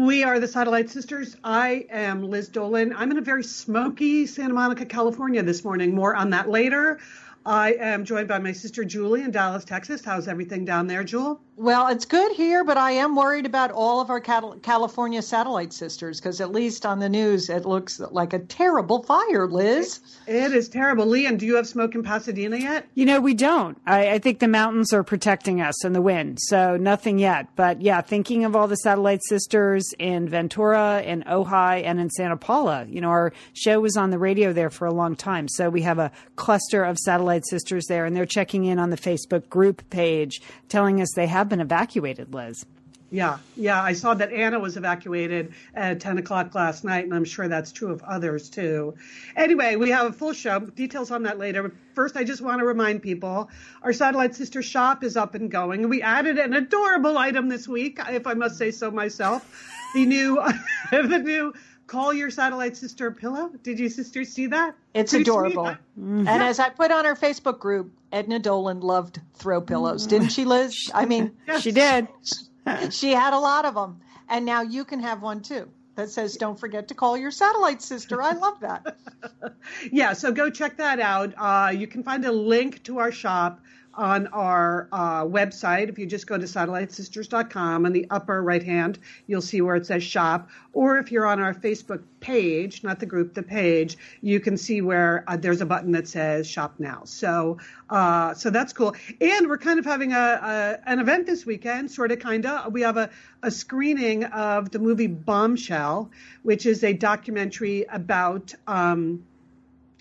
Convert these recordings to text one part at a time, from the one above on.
We are the Satellite Sisters. I am Liz Dolan. I'm in a very smoky Santa Monica, California this morning. More on that later. I am joined by my sister Julie in Dallas, Texas. How's everything down there, Jewel? Well, it's good here, but I am worried about all of our California satellite sisters because at least on the news it looks like a terrible fire, Liz. It is terrible. Lian, do you have smoke in Pasadena yet? You know, we don't. I, I think the mountains are protecting us and the wind, so nothing yet. But yeah, thinking of all the satellite sisters in Ventura, in Ojai, and in Santa Paula. You know, our show was on the radio there for a long time, so we have a cluster of satellite sisters there, and they're checking in on the Facebook group page, telling us they have been evacuated, Liz. Yeah, yeah. I saw that Anna was evacuated at 10 o'clock last night, and I'm sure that's true of others too. Anyway, we have a full show. Details on that later. First, I just want to remind people our Satellite Sister shop is up and going. We added an adorable item this week, if I must say so myself. The new, the new call your satellite sister pillow. Did you sisters see that? It's Pretty adorable. Mm-hmm. And as I put on our Facebook group, Edna Dolan loved throw pillows, didn't she, Liz? I mean, yes. she did. she had a lot of them, and now you can have one too. That says, "Don't forget to call your satellite sister." I love that. yeah, so go check that out. Uh, you can find a link to our shop on our uh, website. If you just go to satellitesisters.com on the upper right hand, you'll see where it says shop. Or if you're on our Facebook page, not the group, the page, you can see where uh, there's a button that says shop now. So, uh, so that's cool. And we're kind of having a, a an event this weekend, sort of, kind of. We have a, a screening of the movie Bombshell, which is a documentary about. Um,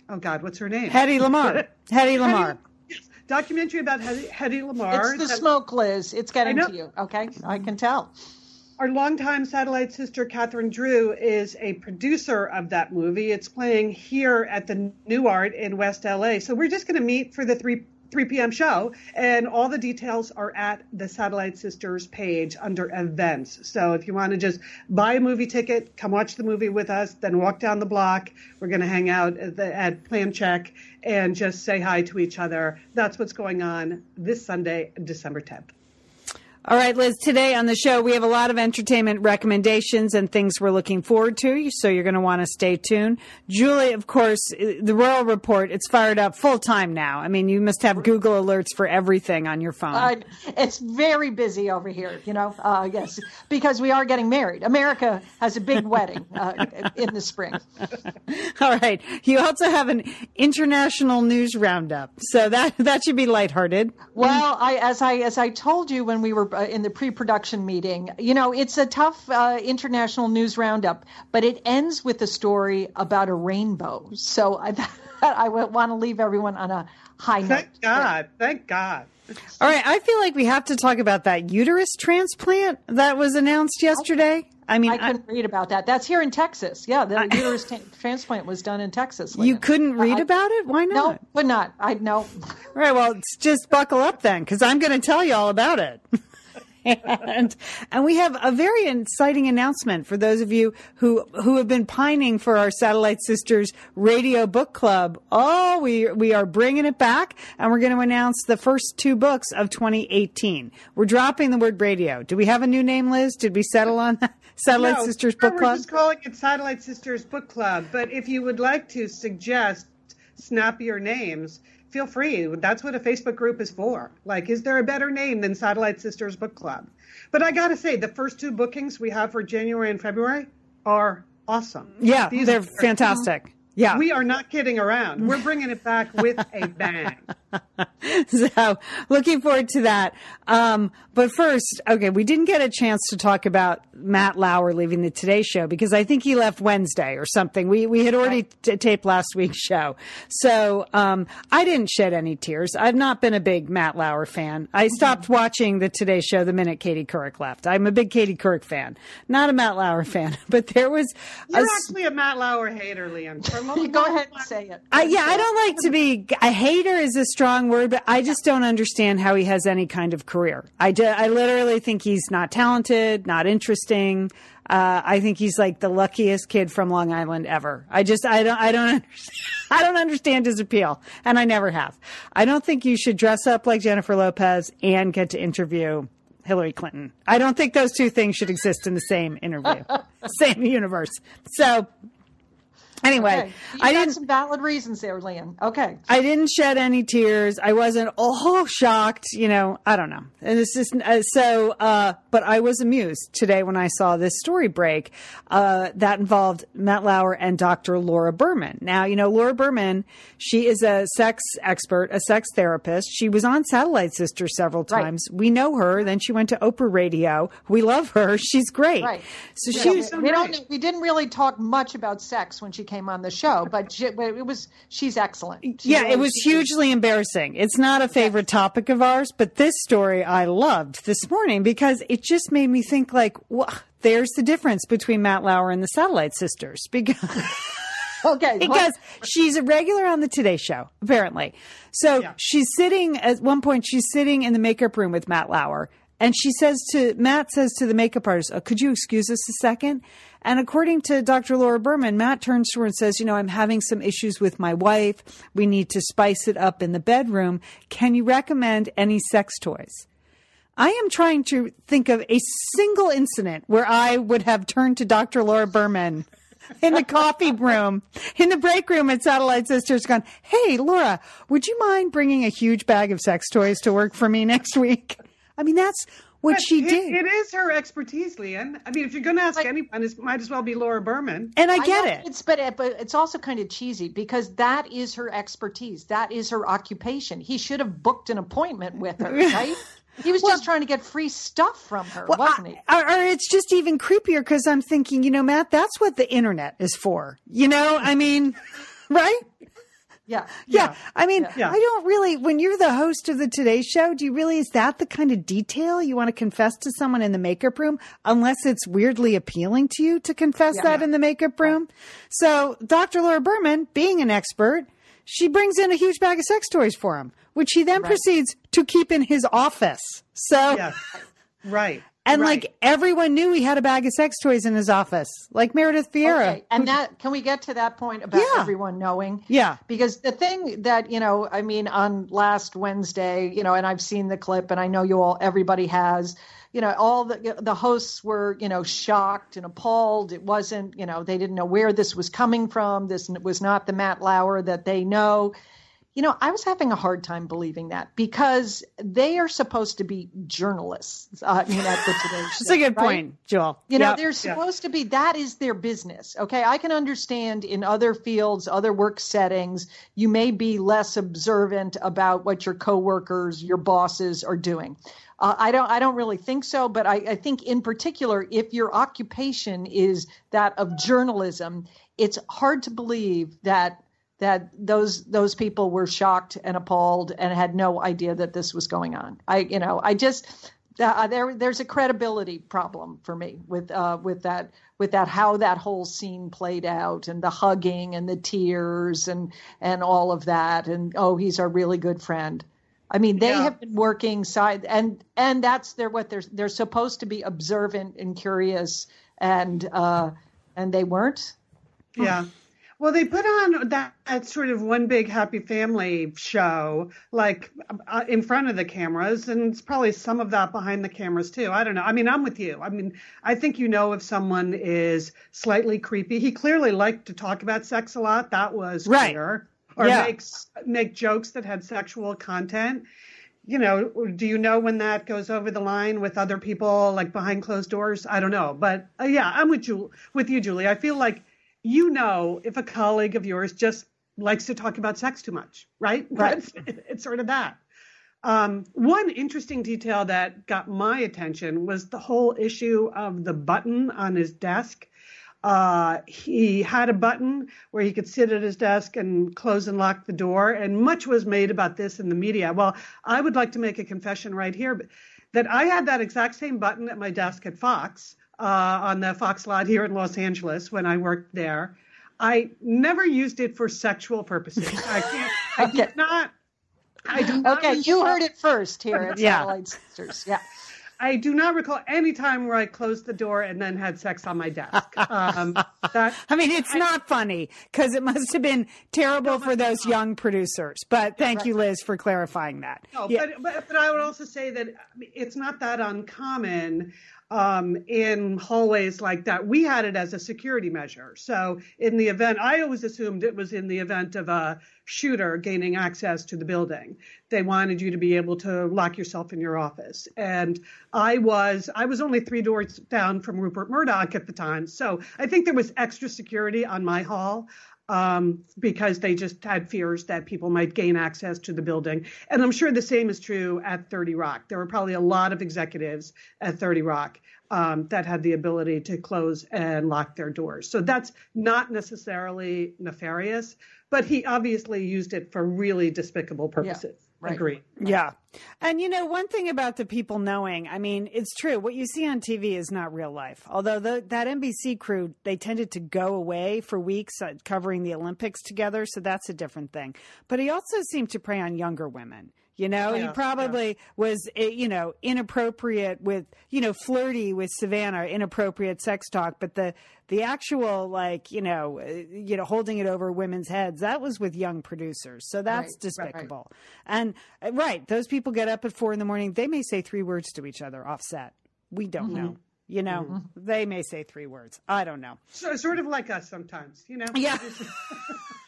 oh God, what's her name? Hedy Lamarr. Hedy Lamarr documentary about Hedy Lamarr. It's the smoke, Liz. It's getting to you. Okay, I can tell. Our longtime satellite sister, Catherine Drew, is a producer of that movie. It's playing here at the Nuart in West LA. So we're just going to meet for the three 3 p.m. show, and all the details are at the Satellite Sisters page under events. So if you want to just buy a movie ticket, come watch the movie with us, then walk down the block. We're going to hang out at, the, at Plan Check and just say hi to each other. That's what's going on this Sunday, December 10th. All right, Liz, today on the show, we have a lot of entertainment recommendations and things we're looking forward to, so you're going to want to stay tuned. Julie, of course, the Royal Report, it's fired up full time now. I mean, you must have Google alerts for everything on your phone. Uh, it's very busy over here, you know, uh, yes, because we are getting married. America has a big wedding uh, in the spring. All right. You also have an international news roundup, so that, that should be lighthearted. Well, I, as I, as I told you when we were uh, in the pre-production meeting. You know, it's a tough uh, international news roundup, but it ends with a story about a rainbow. So I, I want to leave everyone on a high note. Thank God! Thank God. All right, I feel like we have to talk about that uterus transplant that was announced yesterday. I mean, I couldn't I, read about that. That's here in Texas. Yeah, the I, uterus t- transplant was done in Texas. You couldn't read I, about it? Why not? No, would not. I know. All right, Well, just buckle up then, because I'm going to tell you all about it. and and we have a very exciting announcement for those of you who who have been pining for our Satellite Sisters Radio Book Club. Oh, we we are bringing it back, and we're going to announce the first two books of 2018. We're dropping the word radio. Do we have a new name, Liz? Did we settle on Satellite no, Sisters Book Club? We're just calling it Satellite Sisters Book Club. But if you would like to suggest snappier names feel free. That's what a Facebook group is for. Like, is there a better name than Satellite Sisters Book Club? But I got to say, the first two bookings we have for January and February are awesome. Yeah, These they're are, fantastic. Yeah. We are not kidding around. We're bringing it back with a bang. so looking forward to that. Um, but first, okay, we didn't get a chance to talk about Matt Lauer leaving the Today Show because I think he left Wednesday or something. We we had already t- taped last week's show, so um, I didn't shed any tears. I've not been a big Matt Lauer fan. I stopped watching the Today Show the minute Katie Couric left. I'm a big Katie Couric fan, not a Matt Lauer fan. But there was you're a, actually a Matt Lauer hater, Lian. Go ahead and say it. I, yeah, I don't like to be a hater is a strong word, but I just don't understand how he has any kind of career. I, do, I literally think he's not talented, not interesting. Uh, I think he's like the luckiest kid from Long Island ever. I just, I don't, I don't, I don't understand his appeal, and I never have. I don't think you should dress up like Jennifer Lopez and get to interview Hillary Clinton. I don't think those two things should exist in the same interview, same universe. So Anyway, Okay. You I didn't. some valid reasons there, Lian. Okay. I didn't shed any tears. I wasn't oh shocked. You know, I don't know. And it's just uh, so. Uh, but I was amused today when I saw this story break uh, that involved Matt Lauer and Dr. Laura Berman. Now, you know, Laura Berman. She is a sex expert, a sex therapist. She was on Satellite Sister several Right. times. We know her. Then she went to Oprah Radio. We love her. She's great. Right. So You she know, was. we don't. We didn't really talk much about sex when she came on the show, but, she, it was. She's excellent. She yeah, really- it was hugely embarrassing. It's not a favorite topic of ours, but this story I loved this morning because it just made me think like, well, there's the difference between Matt Lauer and the Satellite Sisters because Okay. what- because she's a regular on the Today Show, apparently. So Yeah. she's sitting at one point. She's sitting in the makeup room with Matt Lauer, and she says to Matt says to the makeup artist, oh, "Could you excuse us a second? And according to Dr. Laura Berman, Matt turns to her and says, "You know, I'm having some issues with my wife. We need to spice it up in the bedroom. Can you recommend any sex toys?" I am trying to think of a single incident where I would have turned to Dr. Laura Berman in the coffee room, in the break room at Satellite Sisters, gone, Hey, Laura, would you mind bringing a huge bag of sex toys to work for me next week? I mean, that's what But she it- did. It is her expertise, Lian. I mean, if you're going to ask anyone, it might as well be Laura Berman. and I get know it. It's but it, but it's also kind of cheesy because that is her expertise. That is her occupation. He should have booked an appointment with her, right? He was just trying to get free stuff from her, Well, wasn't he? I- or, or it's just even creepier because I'm thinking, you know, Matt, that's what the internet is for. You know, I mean, right? Yeah. Yeah. I mean, Yeah. I don't really, when you're the host of the Today Show, do you really, is that the kind of detail you want to confess to someone in the makeup room? Unless it's weirdly appealing to you to confess that in the makeup room. So Dr. Laura Berman, being an expert, she brings in a huge bag of sex toys for him, which he then proceeds to keep in his office. So, Yeah. Right. And right. like everyone knew he had a bag of sex toys in his office, like Meredith Vieira. Okay. And that can we get to that point about Yeah. everyone knowing? Yeah. Because the thing that, you know, I mean, on last Wednesday, you know, and I've seen the clip and I know you all, everybody has, you know, all the, the hosts were, you know, shocked and appalled. It wasn't, you know, they didn't know where this was coming from. This was not the Matt Lauer that they know. You know, I was having a hard time believing that because they are supposed to be journalists, uh, you know, Today Show. That's a good right? point, Joel. You know, they're supposed to be, that is their business. Okay. I can understand in other fields, other work settings, you may be less observant about what your coworkers, your bosses are doing. Uh, I don't. I don't really think so, but I, I think in particular, if your occupation is that of journalism, it's hard to believe that that those those people were shocked and appalled and had no idea that this was going on. I, you know, I just uh, there there's a credibility problem for me with uh, with that with that how that whole scene played out and the hugging and the tears and and all of that and oh he's our really good friend. I mean they Yeah. have been working side and and that's their what they're they're supposed to be observant and curious and uh, and they weren't. Yeah. Well, they put on that, that sort of one big happy family show, like uh, in front of the cameras, and it's probably some of that behind the cameras too. I don't know. I mean, I'm with you. I mean, I think you know if someone is slightly creepy. He clearly liked to talk about sex a lot. That was Right. clear. Or Yeah. makes make jokes that had sexual content. You know, do you know when that goes over the line with other people, like behind closed doors? I don't know, but uh, yeah, I'm with you. With you, Julie. I feel like you know if a colleague of yours just likes to talk about sex too much, right? Right. It's, it's sort of that. Um, one interesting detail that got my attention was the whole issue of the button on his desk. Uh, he had a button where he could sit at his desk and close and lock the door, and much was made about this in the media. Well, I would like to make a confession right here but- that I had that exact same button at my desk at Fox uh, on the Fox lot here in Los Angeles when I worked there. I never used it for sexual purposes. I can't. I Okay. did not. I do not Okay, you heard it first here at Yeah. Satellite Sisters. Yeah. I do not recall any time where I closed the door and then had sex on my desk. Um, that, I mean, it's I, not funny because it must have been terrible for those young producers. But thank you, Liz, for clarifying that. No, yeah. but, but, but I would also say that it's not that uncommon um, in hallways like that. We had it as a security measure. So in the event, I always assumed it was in the event of a shooter gaining access to the building. They wanted you to be able to lock yourself in your office. And I was, I was only three doors down from Rupert Murdoch at the time. So I think there was extra security on my hall. Um, because they just had fears that people might gain access to the building. And I'm sure the same is true at 30 Rock. There were probably a lot of executives at 30 Rock um, that had the ability to close and lock their doors. So that's not necessarily nefarious, but he obviously used it for really despicable purposes. Yeah. Right. Agree. Yeah. And you know, one thing about the people knowing, I mean, it's true. What you see on TV is not real life. Although the, that NBC crew, they tended to go away for weeks uh, covering the Olympics together. So that's a different thing. But he also seemed to prey on younger women. You know, yeah, he probably yeah. was, eh, you know, inappropriate with, you know, flirty with Savannah, inappropriate sex talk. But the the actual, like, you know, eh, you know, holding it over women's heads, that was with young producers. So that's right, despicable. Right. And eh, right, those people get up at four in the morning. They may say three words to each other offset. We don't mm-hmm. know. You know, mm-hmm. they may say three words. I don't know. So, sort of like us sometimes, you know? Yeah.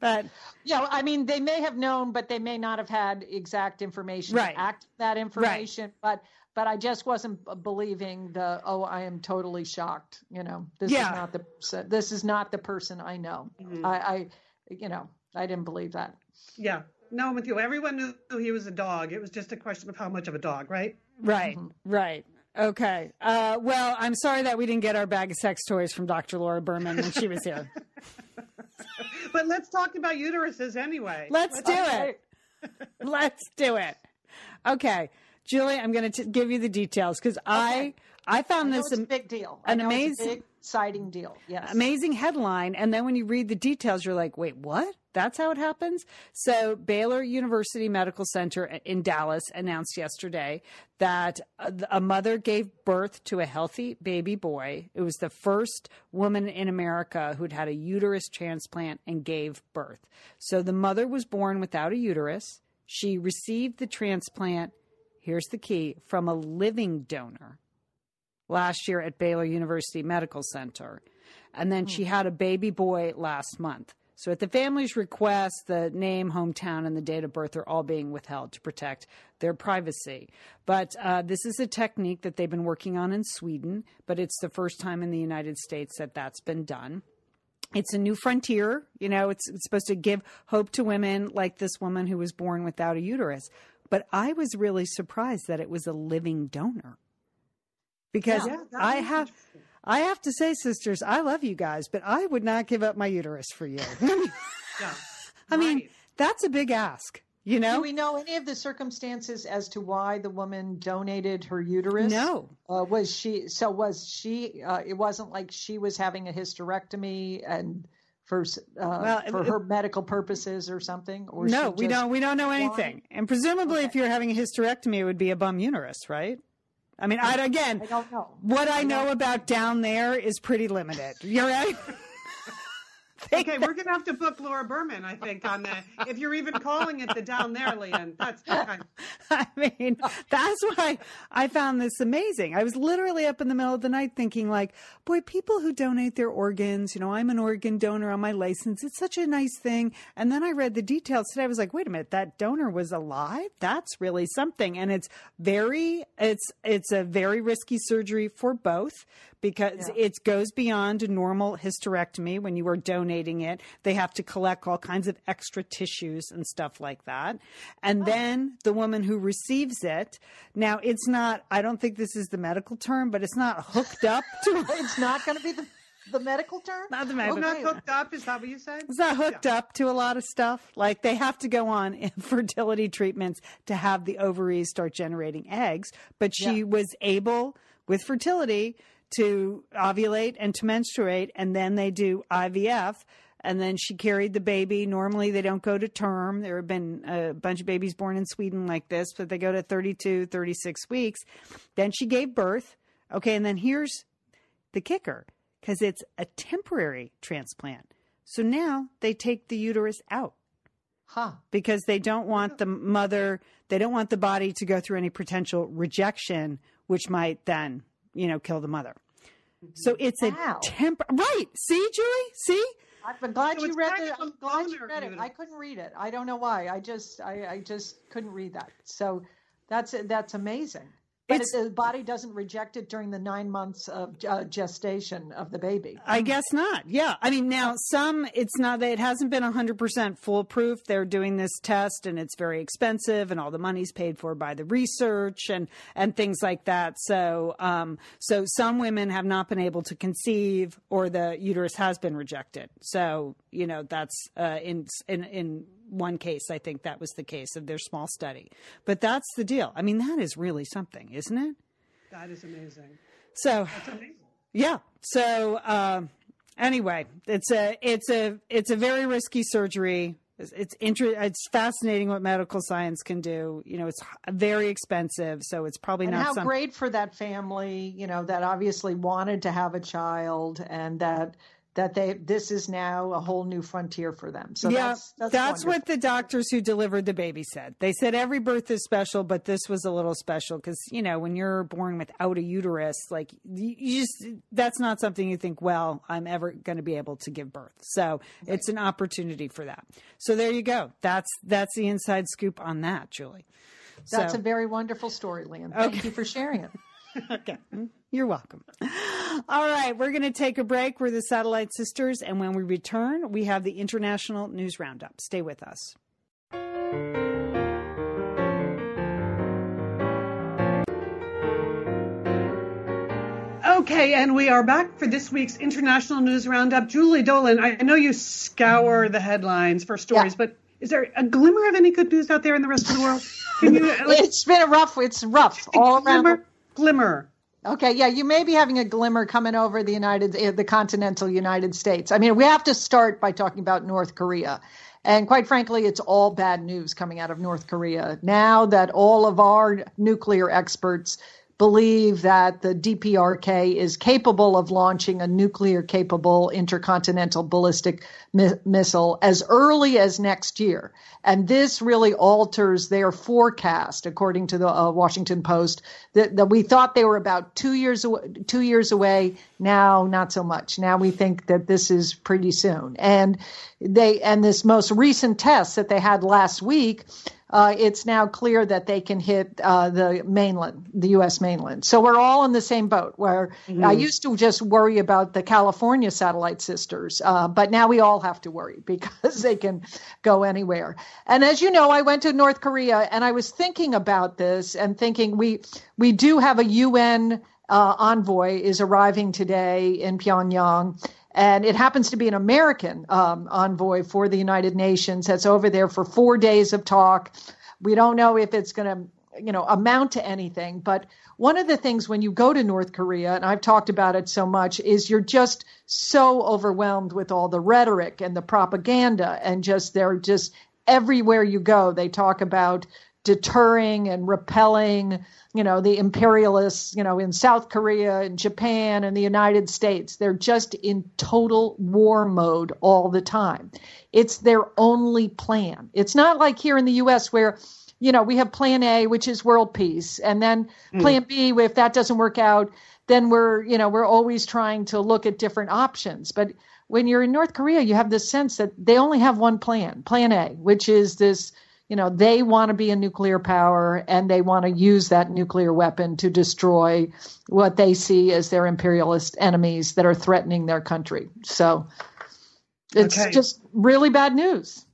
but yeah, I mean, they may have known, but they may not have had exact information right. to act that information. Right. But but I just wasn't believing the oh, I am totally shocked. You know, this yeah. is not the this is not the person I know. Mm-hmm. I, I you know I didn't believe that. Yeah. No, I'm with you. Everyone knew he was a dog. It was just a question of how much of a dog, right? Right, mm-hmm. right. Okay. Uh, well, I'm sorry that we didn't get our bag of sex toys from Dr. Laura Berman when she was here. but let's talk about uteruses anyway. Let's, let's do it. let's do it. Okay. Julie, I'm going to give you the details because okay. I I found I this a big deal. An amazing, big, exciting deal. Yes, amazing headline, and then when you read the details, you're like, wait, what? That's how it happens. So Baylor University Medical Center in Dallas announced yesterday that uh, a mother gave birth to a healthy baby boy. It was the first woman in America who'd had a uterus transplant and gave birth. So the mother was born without a uterus. She received the transplant. Here's the key from a living donor last year at Baylor University Medical Center. And then she had a baby boy last month. So, at the family's request, the name, hometown, and the date of birth are all being withheld to protect their privacy. But uh, this is a technique that they've been working on in Sweden, but it's the first time in the United States that that's been done. It's a new frontier. You know, it's, it's supposed to give hope to women like this woman who was born without a uterus. But I was really surprised that it was a living donor because yeah, I have. I have to say, sisters, I love you guys, but I would not give up my uterus for you. yeah, I mean, that's a big ask. You know? Do we know any of the circumstances as to why the woman donated her uterus? No. Uh, was she? So was she? Uh, it wasn't like she was having a hysterectomy and for uh, well, for it, her medical purposes or something. Or no, we don't. We don't know anything. And presumably, okay. if you're having a hysterectomy, it would be a bum uterus, right? I mean, I, again, I don't know. What I, I know about down there is pretty limited. You're right. okay, we're gonna have to book Laura Berman, I think, on that. If you're even calling it the down there, Lian, that's kind. I mean, that's why I found this amazing. I was literally up in the middle of the night thinking, like, boy, people who donate their organs, you know, I'm an organ donor on my license. It's such a nice thing. And then I read the details today. I was like, wait a minute, that donor was alive. That's really something, and it's very, it's it's a very risky surgery for both because yeah. it goes beyond a normal hysterectomy when you are donating it. They have to collect all kinds of extra tissues and stuff like that. And oh. then the woman who receives it, now it's not, I don't think this is the medical term, but it's not hooked up to. it's not going to be the the medical term? Not the medical. Oh, not hooked up. Is that what you said? It's not hooked yeah. up to a lot of stuff. Like they have to go on fertility treatments to have the ovaries start generating eggs. But she yeah. was able, with fertility, to ovulate and to menstruate, and then they do IVF. and then she carried the baby. Normally, they don't go to term. There have been a bunch of babies born in Sweden like this, but they go to 32, 36 weeks. Then she gave birth. Okay, and then here's the kicker because it's a temporary transplant. So now they take the uterus out. Huh. Because they don't want the mother, they don't want the body to go through any potential rejection, which might then, you know, kill the mother. Mm-hmm. So it's Wow. a temp. Right. See, Julie? See? I'm glad So you read kind it. I'm glad you read it. I couldn't read it. I don't know why. I just I, I just couldn't read that. So that's that's amazing. But It's- it, the body doesn't reject it during the nine months of uh, gestation of the baby. I guess not. Yeah. I mean, now some, it's not that it hasn't been 100% foolproof. They're doing this test and it's very expensive and all the money's paid for by the research and, and things like that. So, um, so some women have not been able to conceive or the uterus has been rejected. So, you know, that's, uh, in, in, in, one case, I think that was the case of their small study. But that's the deal. I mean, that is really something, isn't it? That is amazing. So, amazing. yeah. So um, anyway, it's a it's a it's a very risky surgery. It's it's, inter- it's fascinating what medical science can do. You know, it's very expensive, so it's probably and not how something. great for that family, you know, that obviously wanted to have a child and that that they this is now a whole new frontier for them. So yeah, that's that's, what the doctors who delivered the baby said. They said every birth is special, but this was a little special because you know when you're born without a uterus, like you, just that's not something you think. Well, I'm ever going to be able to give birth, so it's an opportunity for that. So there you go. That's that's the inside scoop on that, Julie. That's so, a very wonderful story, Lian. Thank Okay. you for sharing it. okay. Mm-hmm. You're welcome. All right, we're going to take a break. We're the Satellite Sisters, and when we return, we have the International News Roundup. Stay with us. Okay, and we are back for this week's International News Roundup. Julie Dolan, I know you scour the headlines for stories, Yeah. but is there a glimmer of any good news out there in the rest of the world? Can you, like, It's been a rough. It's rough all around. glimmer? the- Glimmer. Okay, yeah, you may be having a glimmer coming over the United, eh, the continental United States. I mean, we have to start by talking about North Korea. And quite frankly, it's all bad news coming out of North Korea. Now that all of our nuclear experts believe that the DPRK is capable of launching a nuclear capable intercontinental ballistic mi- missile as early as next year. And this really alters their forecast, according to the uh, Washington Post, that, that we thought they were about two years, aw- two years away. Now, not so much. Now we think that this is pretty soon. And they, and this most recent test that they had last week, uh, it's now clear that they can hit uh, the mainland, the U.S. mainland. So we're all in the same boat. Where I used to just worry about the California satellite sisters, uh, but now we all have to worry because they can go anywhere. And as you know, I went to North Korea and I was thinking about this and thinking we we do have a UN uh, envoy is arriving today in Pyongyang. And it happens to be an American um, envoy for the United Nations that's over there for four days of talk. We don't know if it's going to, you know, amount to anything. But one of the things when you go to North Korea, and I've talked about it so much, is you're just so overwhelmed with all the rhetoric and the propaganda, and just they're just everywhere you go. They talk about deterring and repelling, you know, the imperialists, you know, in South Korea and Japan and the United States. They're just in total war mode all the time. It's their only plan. It's not like here in the US where you know, we have plan A, which is world peace, and then hmm. plan B, if that doesn't work out, then we're, you know, we're always trying to look at different options. But when you're in North Korea, you have this sense that they only have one plan, plan A, which is this, you know, they want to be a nuclear power and they want to use that nuclear weapon to destroy what they see as their imperialist enemies that are threatening their country. So it's Okay. just really bad news.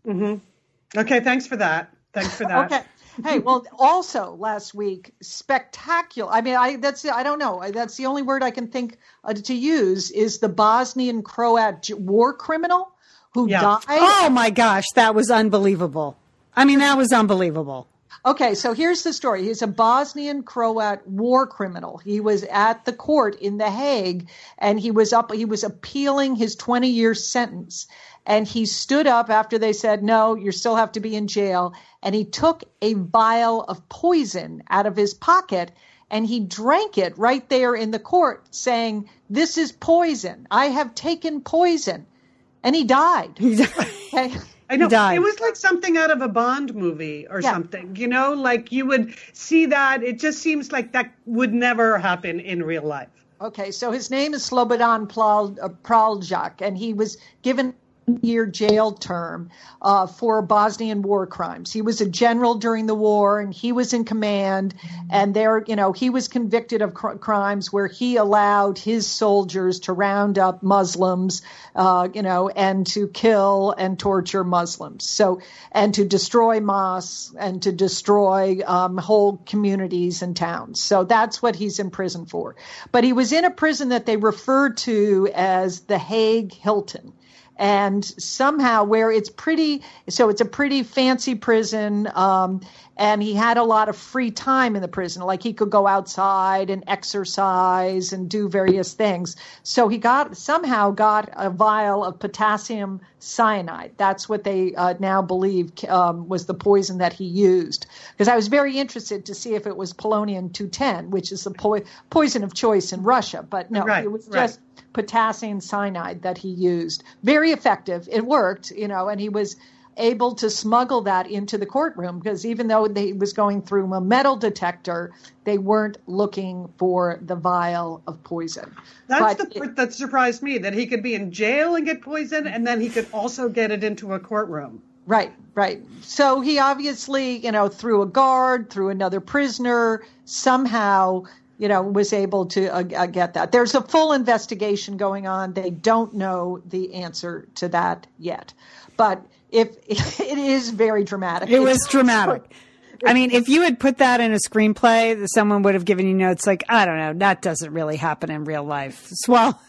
Okay, thanks for that. Thanks for that. Okay. Hey, well, also last week, spectacular. I mean, I that's I don't know. That's the only word I can think uh, to use is the Bosnian Croat war criminal who Yeah. died. Oh my gosh, that was unbelievable. I mean, that was unbelievable. Okay, so here's the story. He's a Bosnian Croat war criminal. He was at the court in The Hague and he was up he was appealing his 20 year sentence. And he stood up after they said, "No, you still have to be in jail." And he took a vial of poison out of his pocket and he drank it right there in the court saying, "This is poison. I have taken poison." And he died. okay? I know it was like something out of a Bond movie or yeah. something. You know, like you would see that. It just seems like that would never happen in real life. Okay, so his name is Slobodan uh, Praljak, and he was given year jail term uh, for Bosnian war crimes. He was a general during the war, and he was in command. And there, you know, he was convicted of cr- crimes where he allowed his soldiers to round up Muslims, uh, you know, and to kill and torture Muslims. So, and to destroy mosques and to destroy um, whole communities and towns. So that's what he's in prison for. But he was in a prison that they referred to as the Hague Hilton and somehow where it's pretty so it's a pretty fancy prison um, and he had a lot of free time in the prison. Like he could go outside and exercise and do various things. So he got somehow got a vial of potassium cyanide. That's what they uh, now believe um, was the poison that he used. Because i was very interested to see if it was polonium 210 which is the po- poison of choice in russia but no right, it was right. just potassium cyanide that he used. Very effective. It worked, you know, and he was able to smuggle that into the courtroom because even though he was going through a metal detector, they weren't looking for the vial of poison. That's but the part that surprised me that he could be in jail and get poison, and then he could also get it into a courtroom. Right, right. So he obviously, you know, through a guard, through another prisoner, somehow you know, was able to uh, uh, get that. There's a full investigation going on. They don't know the answer to that yet, but if it is very dramatic, it was dramatic. I mean, if you had put that in a screenplay, someone would have given you notes like, I don't know, that doesn't really happen in real life. Well,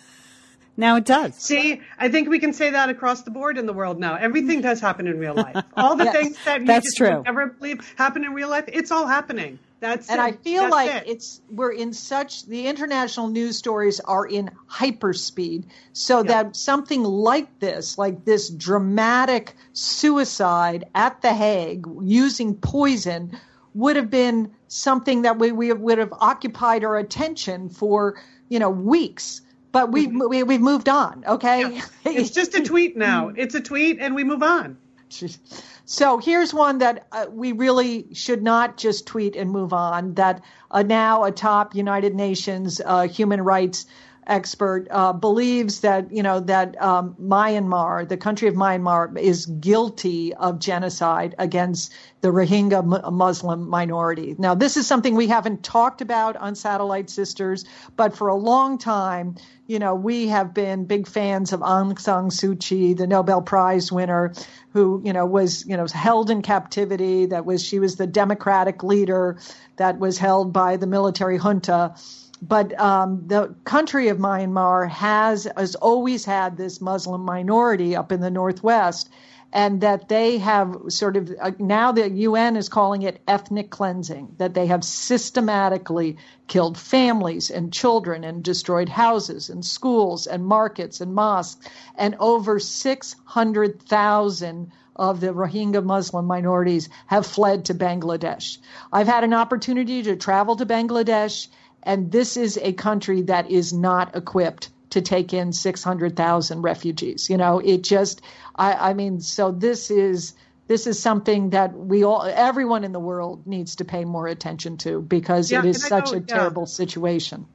now it does. See, I think we can say that across the board in the world now. Everything does happen in real life. All the yes, things that you that's just true. never believe happen in real life, it's all happening. That's and it. I feel That's like it. it's we're in such the international news stories are in hyperspeed, so that something like this, like this dramatic suicide at the Hague using poison, would have been something that we, we would have occupied our attention for you know weeks. But we've Mm-hmm. we, we've moved on. Okay, Yeah. It's just a tweet now. It's a tweet, and we move on. So here's one that uh, we really should not just tweet and move on. That uh, now a top United Nations uh, human rights expert uh, believes that you know that um, Myanmar, the country of Myanmar, is guilty of genocide against the Rohingya mu- Muslim minority. Now, this is something we haven't talked about on Satellite Sisters, but for a long time, you know, we have been big fans of Aung San Suu Kyi, the Nobel Prize winner, who you know was you know held in captivity. That was she was the democratic leader that was held by the military junta but um, the country of Myanmar has has always had this Muslim minority up in the northwest, and that they have sort of uh, now the UN is calling it ethnic cleansing. That they have systematically killed families and children and destroyed houses and schools and markets and mosques, and over six hundred thousand of the Rohingya Muslim minorities have fled to Bangladesh. I've had an opportunity to travel to Bangladesh and this is a country that is not equipped to take in 600,000 refugees. You know, it just, I, I mean, so this is this is something that we all, everyone in the world needs to pay more attention to because Yeah, it is such know- a yeah. terrible situation.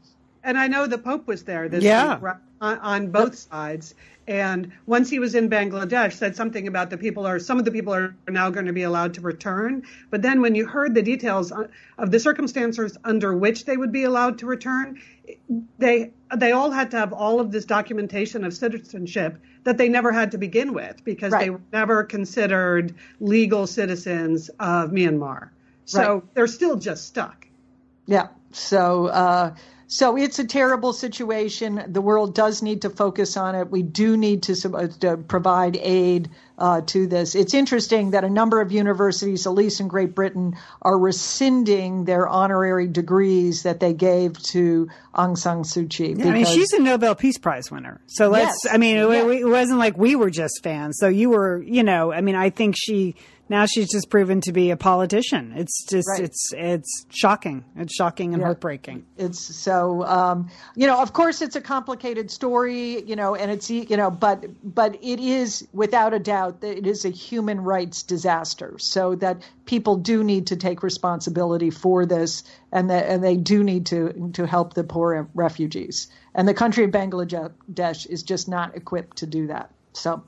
And I know the Pope was there this Yeah. week right, on, on both sides. And once he was in Bangladesh, said something about the people are some of the people are now going to be allowed to return. But then when you heard the details of the circumstances under which they would be allowed to return, they they all had to have all of this documentation of citizenship that they never had to begin with because they were never considered legal citizens of Myanmar. So Right. they're still just stuck. Yeah. So, uh, So it's a terrible situation. The world does need to focus on it. We do need to, uh, to provide aid uh, to this. It's interesting that a number of universities, at least in Great Britain, are rescinding their honorary degrees that they gave to Aung San Suu Kyi. Yeah, I mean, she's a Nobel Peace Prize winner. So let's, yes, I mean, it, yes. it wasn't like we were just fans. So you were, you know, I mean, I think she now she's just proven to be a politician. It's just right. it's it's shocking. It's shocking and yeah. heartbreaking. It's so um, you know, of course, it's a complicated story, you know, and it's you know, but but it is without a doubt that it is a human rights disaster. So that people do need to take responsibility for this, and that and they do need to to help the poor refugees. And the country of Bangladesh is just not equipped to do that. So.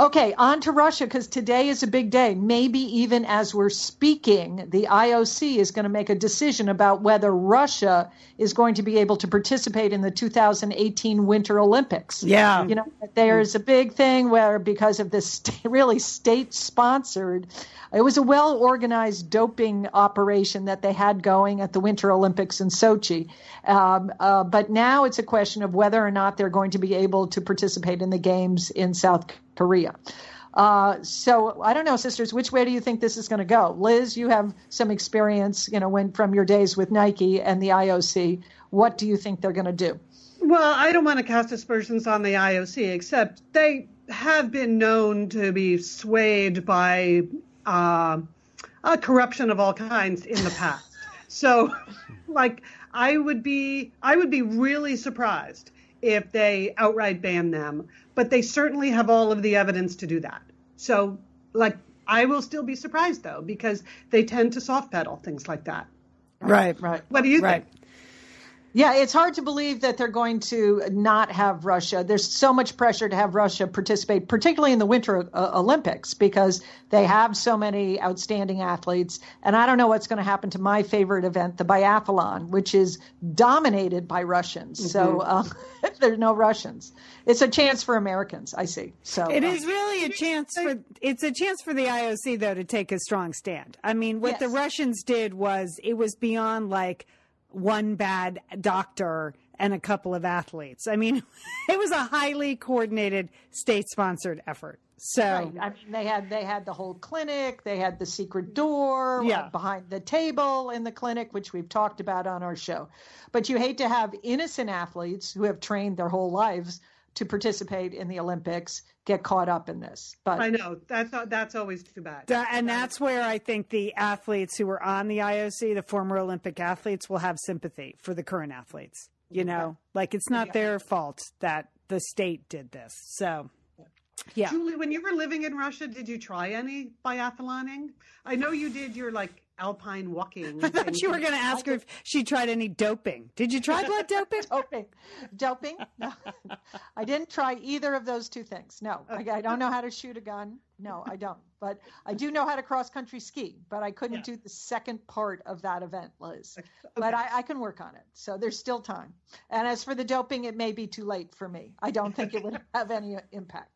Okay, on to Russia because today is a big day. Maybe even as we're speaking, the IOC is going to make a decision about whether Russia is going to be able to participate in the 2018 Winter Olympics. Yeah. You know, there's a big thing where because of this really state sponsored, it was a well organized doping operation that they had going at the Winter Olympics in Sochi. Um, uh, but now it's a question of whether or not they're going to be able to participate in the games in South Korea. Uh, so I don't know, sisters, which way do you think this is going to go? Liz, you have some experience, you know, when from your days with Nike and the IOC. What do you think they're going to do? Well, I don't want to cast aspersions on the IOC, except they have been known to be swayed by uh, corruption of all kinds in the past. so, like, I would be, I would be really surprised if they outright ban them but they certainly have all of the evidence to do that. So, like, I will still be surprised though, because they tend to soft pedal things like that. Right, right. What do you right. think? Yeah, it's hard to believe that they're going to not have Russia. There's so much pressure to have Russia participate, particularly in the Winter uh, Olympics, because they have so many outstanding athletes. And I don't know what's going to happen to my favorite event, the biathlon, which is dominated by Russians. Mm-hmm. So uh, there's no Russians. It's a chance for Americans, I see. So it uh, is really a chance for it's a chance for the IOC though to take a strong stand. I mean, what yes. the Russians did was it was beyond like one bad doctor and a couple of athletes. I mean, it was a highly coordinated state sponsored effort. So right. I mean, they had they had the whole clinic, they had the secret door uh, yeah. behind the table in the clinic, which we've talked about on our show. But you hate to have innocent athletes who have trained their whole lives to participate in the Olympics get caught up in this. But I know that's that's always too bad. and that's where I think the athletes who are on the IOC, the former Olympic athletes, will have sympathy for the current athletes. You know, like it's not their fault that the state did this. So. Yeah. Julie, when you were living in Russia, did you try any biathloning? I know you did your like alpine walking. I thought you were going to ask her if she tried any doping. Did you try blood doping? doping, doping? No, I didn't try either of those two things. No, I, I, don't know how to shoot a gun. No, I don't. But I do know how to cross country ski. But I couldn't yeah. do the second part of that event, Liz. Okay. But I, I, can work on it. So there's still time. And as for the doping, it may be too late for me. I don't think it would have any impact.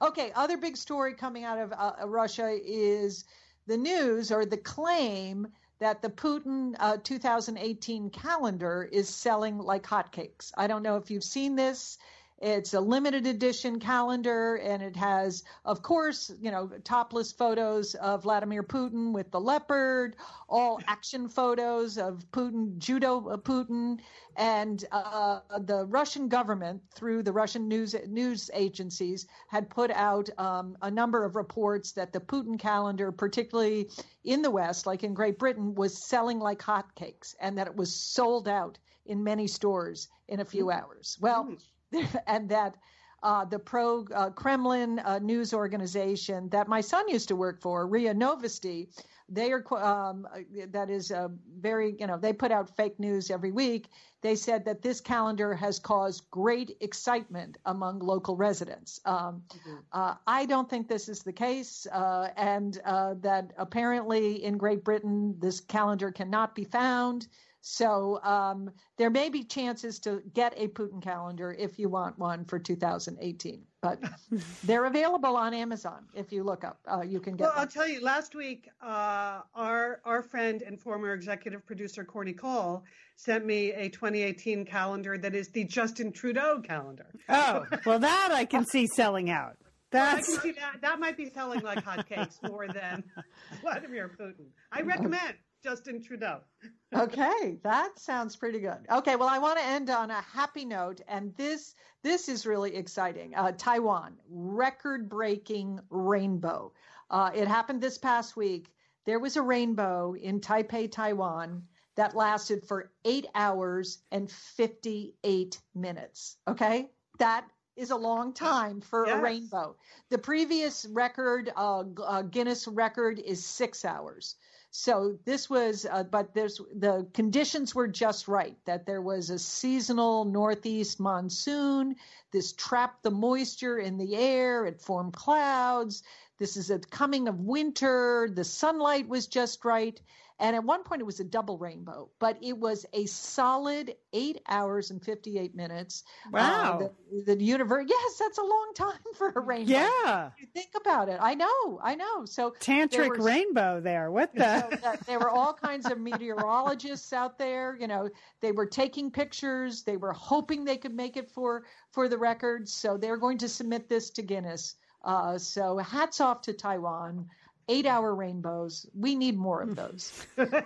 Okay, other big story coming out of uh, Russia is the news or the claim that the Putin uh, 2018 calendar is selling like hotcakes. I don't know if you've seen this. It's a limited edition calendar, and it has, of course, you know, topless photos of Vladimir Putin with the leopard, all action photos of Putin, judo uh, Putin, and uh, the Russian government, through the Russian news news agencies, had put out um, a number of reports that the Putin calendar, particularly in the West, like in Great Britain, was selling like hotcakes, and that it was sold out in many stores in a few hours. Well and that uh, the pro uh, Kremlin uh, news organization that my son used to work for, RIA Novosti, they are um, that is very you know they put out fake news every week. They said that this calendar has caused great excitement among local residents. Um, mm-hmm. Uh, I don't think this is the case, uh, and uh, that apparently in Great Britain this calendar cannot be found. So um, there may be chances to get a Putin calendar if you want one for 2018, but they're available on Amazon. If you look up, uh, you can get. Well, one. I'll tell you. Last week, uh, our our friend and former executive producer Courtney Cole sent me a 2018 calendar that is the Justin Trudeau calendar. Oh, well, that I can see selling out. I That's can see that. That might be selling like hotcakes more than Vladimir Putin. I recommend Justin Trudeau. okay, that sounds pretty good. Okay, well, I want to end on a happy note, and this this is really exciting. Uh, Taiwan record-breaking rainbow. Uh, it happened this past week. There was a rainbow in Taipei, Taiwan, that lasted for eight hours and fifty-eight minutes. Okay, that is a long time for Yes. a rainbow. The previous record, uh, uh, Guinness record, is six hours. So this was, uh, but there's the conditions were just right. That there was a seasonal northeast monsoon. This trapped the moisture in the air. It formed clouds. This is a coming of winter. The sunlight was just right. And at one point it was a double rainbow, but it was a solid eight hours and 58 minutes. Wow. Uh, the, the universe, yes, that's a long time for a rainbow. yeah, You think about it. I know, I know. So there tantric were- rainbow there. What the? that there were all kinds of meteorologists out there. You know, they were taking pictures. They were hoping they could make it for for the records. So they're going to submit this to Guinness. Uh, so hats off to Taiwan. Eight hour rainbows. We need more of hmm. those.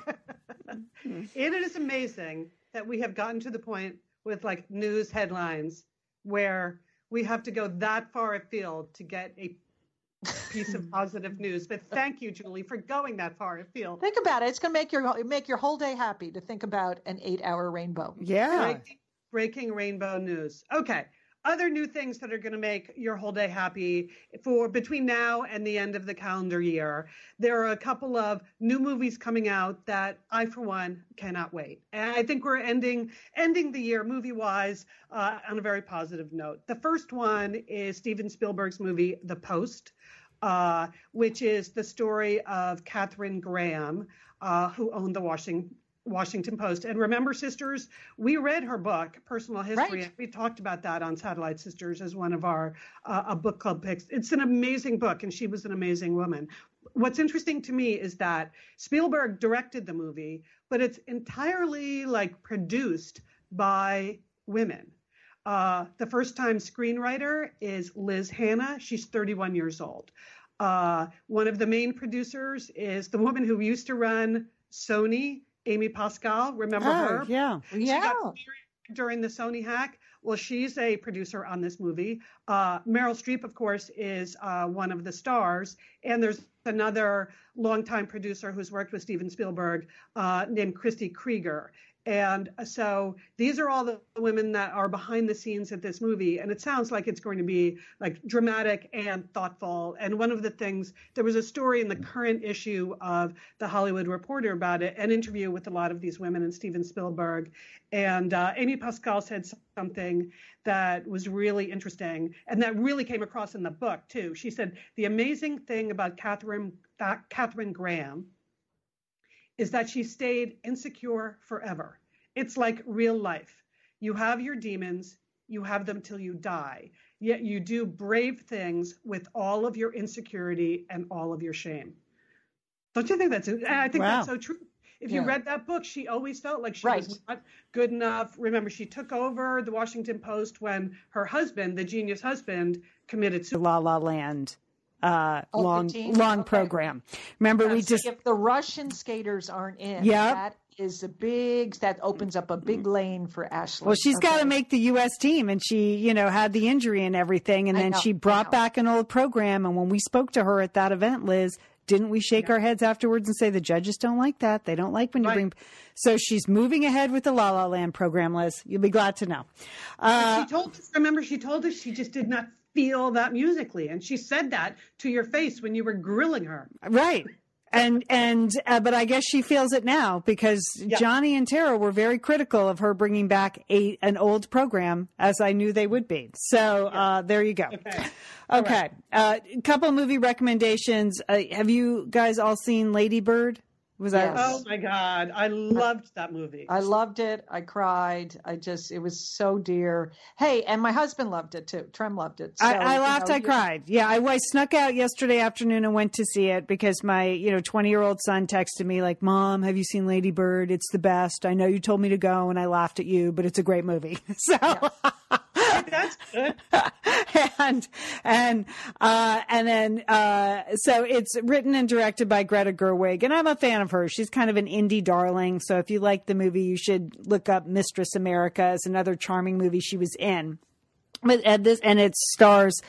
And it is amazing that we have gotten to the point with like news headlines where we have to go that far afield to get a piece of positive news. But thank you, Julie, for going that far afield. Think about it. It's going to make your make your whole day happy to think about an eight hour rainbow. Yeah. Breaking, breaking rainbow news. Okay. Other new things that are going to make your whole day happy for between now and the end of the calendar year. There are a couple of new movies coming out that I, for one, cannot wait. And I think we're ending ending the year movie wise uh, on a very positive note. The first one is Steven Spielberg's movie The Post. Uh, which is the story of Katharine Graham, uh, who owned the Washington Washington Post. And remember, sisters, we read her book, Personal History. Right. We talked about that on Satellite Sisters as one of our uh, a book club picks. It's an amazing book, and she was an amazing woman. What's interesting to me is that Spielberg directed the movie, but it's entirely like produced by women. Uh, the first time screenwriter is Liz Hannah. She's 31 years old. Uh, one of the main producers is the woman who used to run Sony, Amy Pascal. Remember Oh, her? yeah. She Yeah. got married during the Sony hack. Well, she's a producer on this movie. Uh, Meryl Streep, of course, is uh, one of the stars. And there's another longtime producer who's worked with Steven Spielberg uh, named Kristie Krieger. And so these are all the women that are behind the scenes at this movie. And it sounds like it's going to be like dramatic and thoughtful. And one of the things, there was a story in the current issue of The Hollywood Reporter about it, an interview with a lot of these women and Steven Spielberg. And uh, Amy Pascal said something that was really interesting and that really came across in the book, too. She said, The amazing thing about Katharine, Katharine Graham is that she stayed insecure forever. It's like real life. You have your demons, you have them till you die, yet you do brave things with all of your insecurity and all of your shame. Don't you think that's I think Wow. that's so true. If you Yeah. read that book, she always felt like she Right. was not good enough. Remember, she took over the Washington Post when her husband, the genius husband, committed suicide. La La Land uh, Oh, long long Okay. program. Remember, we That's just if the Russian skaters aren't in, yeah, that is a big that opens up a big lane for Ashley. well, she's got to make the U.S. team, and she, you know, had the injury and everything, and I then know, she brought back an old program. And when we spoke to her at that event, Liz, didn't we shake our heads afterwards and say the judges don't like that? They don't like when you Right. bring. So she's moving ahead with the La La Land program, Liz. You'll be glad to know. Uh, she told us, remember, she told us she just did not feel that musically. And she said that to your face when you were grilling her. Right. And and uh, but I guess she feels it now because Johnny and Tara were very critical of her bringing back a an old program as I knew they would be. So uh, there you go. Okay. Okay, a couple movie recommendations. Uh, have you guys all seen Lady Bird? Was Yes. that? Oh my God, I loved that movie. I loved it. I cried. I just, it was so dear. Hey, and my husband loved it too. Trem loved it. So, I, I you laughed. know, I cried. Yeah, I, I snuck out yesterday afternoon and went to see it because my, you know, twenty-year-old son texted me like, "Mom, have you seen Lady Bird? It's the best. I know you told me to go, and I laughed at you, but it's a great movie." So. That's good. and and uh, and then uh, so it's written and directed by Greta Gerwig, and I'm a fan of her. She's kind of an indie darling. So if you like the movie, you should look up Mistress America. It's another charming movie she was in. But and this and it stars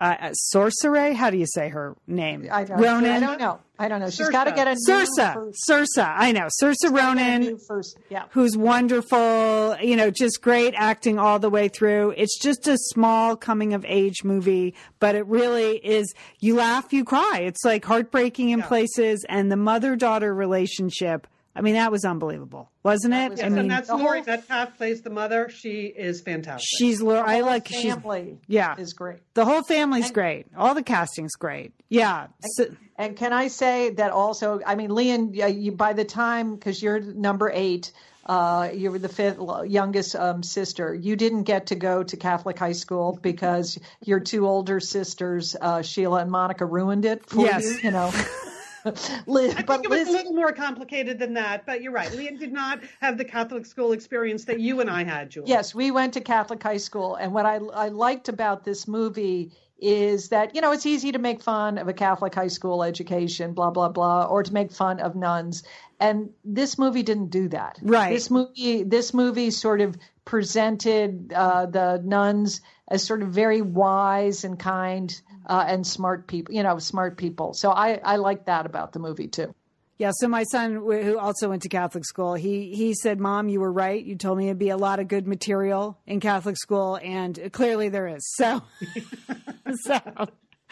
uh, uh, Sorcerer. How do you say her name? I don't, Ronan. I don't know. I don't know. She's got to get a new Saoirse. first- I know. Saoirse gotta get a Ronan first. Yeah. who's wonderful, you know, just great acting all the way through. It's just a small coming of age movie, but it really is, you laugh, you cry. It's like heartbreaking in places and the mother daughter relationship. I mean, that was unbelievable, wasn't it? was I Yes, mean, and that's Laurie whole- Metcalf plays the mother. She is fantastic. she's, Laurie. I whole like, she's, family yeah. is great. the whole family's great. All the casting's great. Yeah. So, And can I say that also? I mean, Lian, uh, you, by the time because you're number eight, uh, you were the fifth youngest um, sister. You didn't get to go to Catholic high school because your two older sisters, uh, Sheila and Monica, ruined it for Yes. you. You know, Liz, I but think it was Liz, a little more complicated than that, but you're right. Lian did not have the Catholic school experience that you and I had, Julie. Yes, we went to Catholic high school, and what I I liked about this movie is that you know it's easy to make fun of a Catholic high school education, blah blah blah, or to make fun of nuns, and this movie didn't do that. Right. This movie this movie sort of presented uh, the nuns as sort of very wise and kind uh, and smart people, you know, smart people. So I I like that about the movie too. Yeah, so my son, who also went to Catholic school, he he said, "Mom, you were right. You told me it'd be a lot of good material in Catholic school, and clearly there is." So, so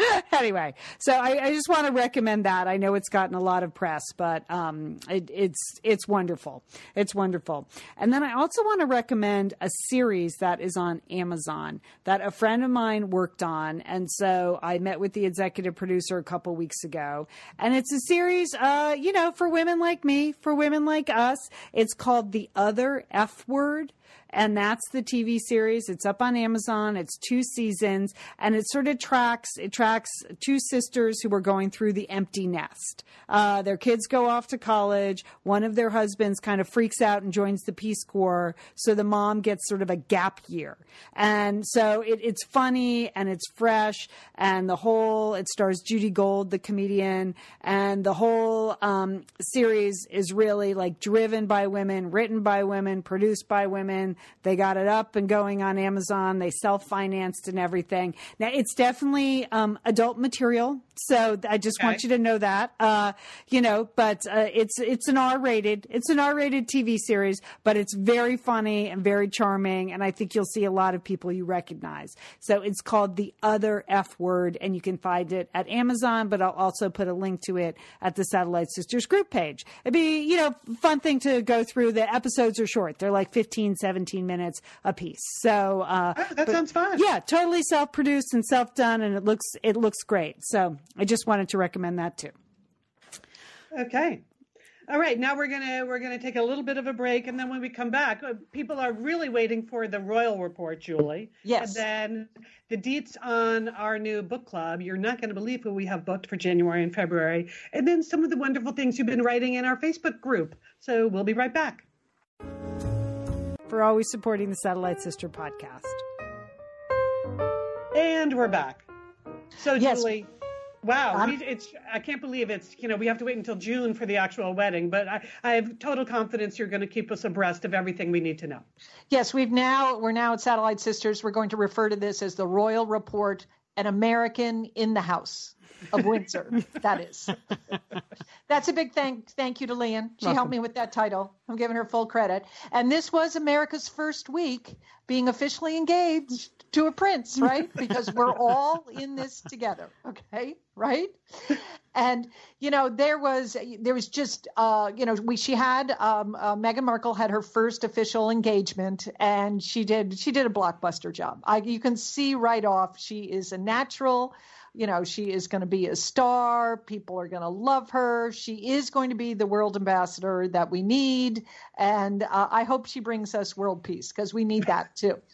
anyway, so I, I just want to recommend that. I know it's gotten a lot of press, but um, it, it's it's wonderful. It's wonderful. And then I also want to recommend a series that is on Amazon that a friend of mine worked on, and so I met with the executive producer a couple weeks ago, and it's a series, uh, you know, for women like me, for women like us. It's called The Other F Word and that's the TV series. It's up on Amazon. It's two seasons, and it sort of tracks it tracks two sisters who are going through the empty nest. Uh, their kids go off to college. One of their husbands kind of freaks out and joins the Peace Corps, so the mom gets sort of a gap year. And so it, it's funny and it's fresh, and the whole it stars Judy Gold, the comedian, and the whole um, series is really like driven by women, written by women, produced by women. They got it up and going on Amazon. They self financed and everything. Now it's definitely um, adult material, so I just want you to know that. Uh, you know, but uh, it's it's an R rated it's an R rated TV series, but it's very funny and very charming, and I think you'll see a lot of people you recognize. So it's called The Other F Word, and you can find it at Amazon, but I'll also put a link to it at the Satellite Sisters group page. It'd be you know fun thing to go through. The episodes are short; they're like 15, 17 minutes a piece. So uh, Oh, that sounds fun. yeah, totally self-produced and self-done, and it looks it looks great. So I just wanted to recommend that too. Okay. All right, now we're gonna we're gonna take a little bit of a break, and then when we come back, uh, people are really waiting for the royal report, Julie. Yes. And then the deets on our new book club. You're not going to believe who we have booked for January and February, and then some of the wonderful things you've been writing in our Facebook group. So we'll be right back. For always supporting the Satellite Sister podcast. And we're back. So Yes. Julie, wow, we, it's I can't believe it's you know we have to wait until June for the actual wedding, but I, I have total confidence you're going to keep us abreast of everything we need to know. Yes, we've now we're now at Satellite Sisters. We're going to refer to this as the Royal Report, an American in the House of Windsor. that is. That's a big thank thank you to Lian. She helped me with that title. I'm giving her full credit. And this was America's first week being officially engaged to a prince, right? Because we're all in this together, okay? Right? And you know there was there was just uh, you know we she had um, uh, Meghan Markle had her first official engagement and she did she did a blockbuster job. I, you can see right off she is a natural you know, she is going to be a star. People are going to love her. She is going to be the world ambassador that we need. And uh, I hope she brings us world peace because we need that too.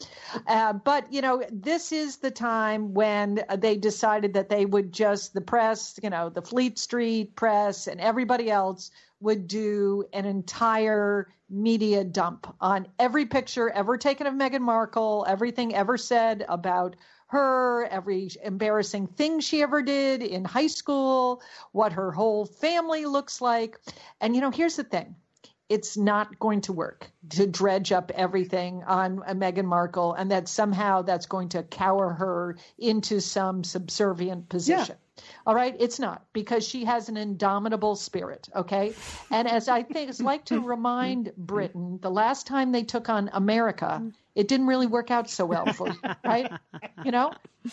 Uh, but, you know, this is the time when they decided that they would just, the press, you know, the Fleet Street press and everybody else would do an entire media dump on every picture ever taken of Meghan Markle, everything ever said about her, every embarrassing thing she ever did in high school, what her whole family looks like. And, you know, here's the thing it's not going to work to dredge up everything on uh, Meghan Markle and that somehow that's going to cower her into some subservient position. Yeah. All right, it's not because she has an indomitable spirit. Okay, and as I think, it's like to remind Britain, the last time they took on America, it didn't really work out so well for you, right? You know,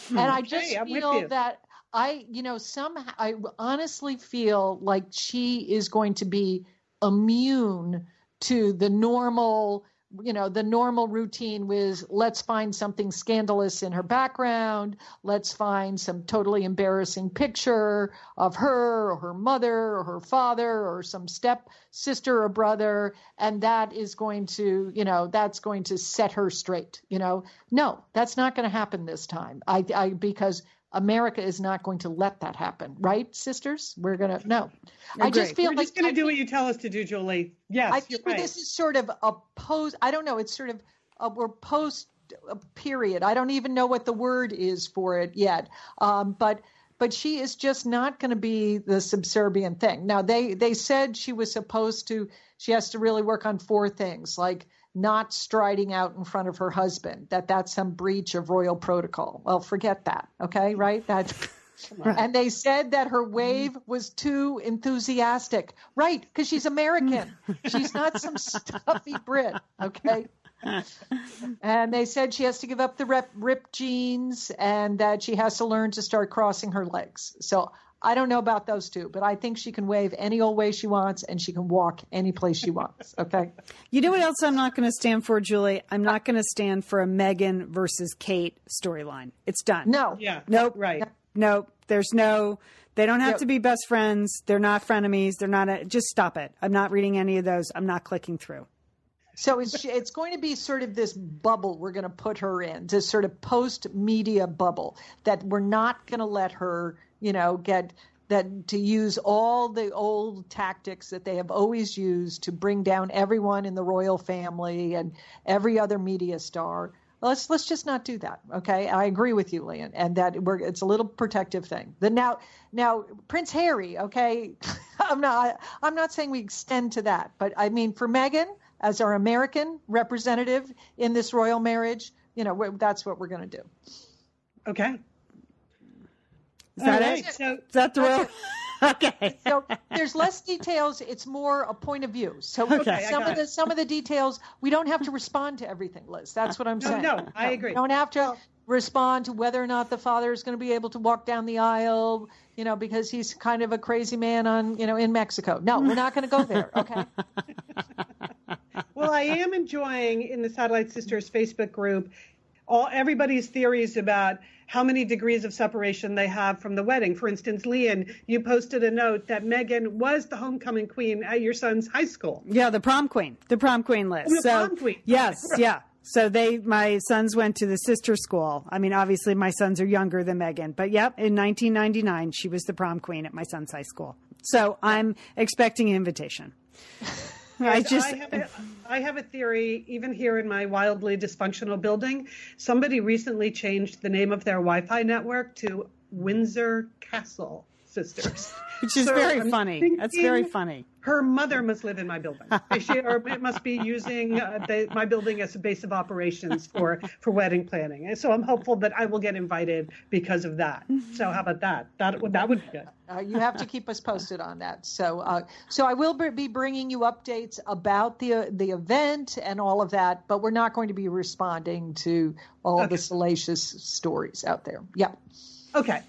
and I just okay, feel that I, you know, somehow I honestly feel like she is going to be immune to the normal you know the normal routine was let's find something scandalous in her background. Let's find some totally embarrassing picture of her or her mother or her father or some step sister or brother and that is going to you know that's going to set her straight you know? No that's not going to happen this time. I, I because America is not going to let that happen, right, sisters? We're gonna no. I just feel We're like just going to do what you tell us to do, Julie. Yes, I think right. this is sort of a post. I don't know. It's sort of a, we're post a period. I don't even know what the word is for it yet. Um, but but she is just not going to be the subservient thing. Now they they said she was supposed to. She has to really work on four things like not striding out in front of her husband, that that's some breach of royal protocol. Well, forget that. Okay, right? That. And they said that her wave was too enthusiastic. Right, because she's American. she's not some stuffy Brit. Okay. and they said she has to give up the rep, ripped jeans and that she has to learn to start crossing her legs. So I don't know about those two, but I think she can wave any old way she wants and she can walk any place she wants. Okay. You know what else I'm not going to stand for, Julie? I'm not going to stand for a Megan versus Kate storyline. It's done. No. Yeah. Nope. Right. Nope. There's no. They don't have yep. to be best friends. They're not frenemies. They're not. A, just stop it. I'm not reading any of those. I'm not clicking through. So it's it's going to be sort of this bubble we're going to put her in, this sort of post media bubble that we're not going to let her you know, get that to use all the old tactics that they have always used to bring down everyone in the royal family and every other media star. Let's let's just not do that, okay? I agree with you, Lian, and that we're it's a little protective thing. Then now now Prince Harry, okay? I'm not I'm not saying we extend to that, but I mean for Meghan as our American representative in this royal marriage, you know, that's what we're going to do. Okay. Is that right. it? So, Is that the rule? okay. So there's less details. It's more a point of view. So okay, some of the some of the details we don't have to respond to everything, Liz. That's what I'm no, saying. No, I agree. We don't have to respond to whether or not the father is going to be able to walk down the aisle, you know, because he's kind of a crazy man on, you know, in Mexico. No, we're not going to go there. Okay. well, I am enjoying in the Satellite Sisters Facebook group all everybody's theories about how many degrees of separation they have from the wedding. For instance, Lian, you posted a note that Meghan was the homecoming queen at your son's high school. Yeah, the prom queen, the prom queen list. Oh, the so, prom queen. Yes, yeah. So they, my sons went to the sister school. I mean, obviously my sons are younger than Meghan, but yep, in 1999 she was the prom queen at my son's high school. So I'm expecting an invitation. I just I have, a, I have a theory. Even here in my wildly dysfunctional building, somebody recently changed the name of their Wi-Fi network to Windsor Castle Sisters, which is so very I'm funny. That's very funny her mother must live in my building. She, or it must be using uh, the, my building as a base of operations for, for wedding planning. And so I'm hopeful that I will get invited because of that. So how about that? That would that would be good. Uh, you have to keep us posted on that. So uh, so I will be bringing you updates about the the event and all of that, but we're not going to be responding to all okay. the salacious stories out there. Yeah. Okay.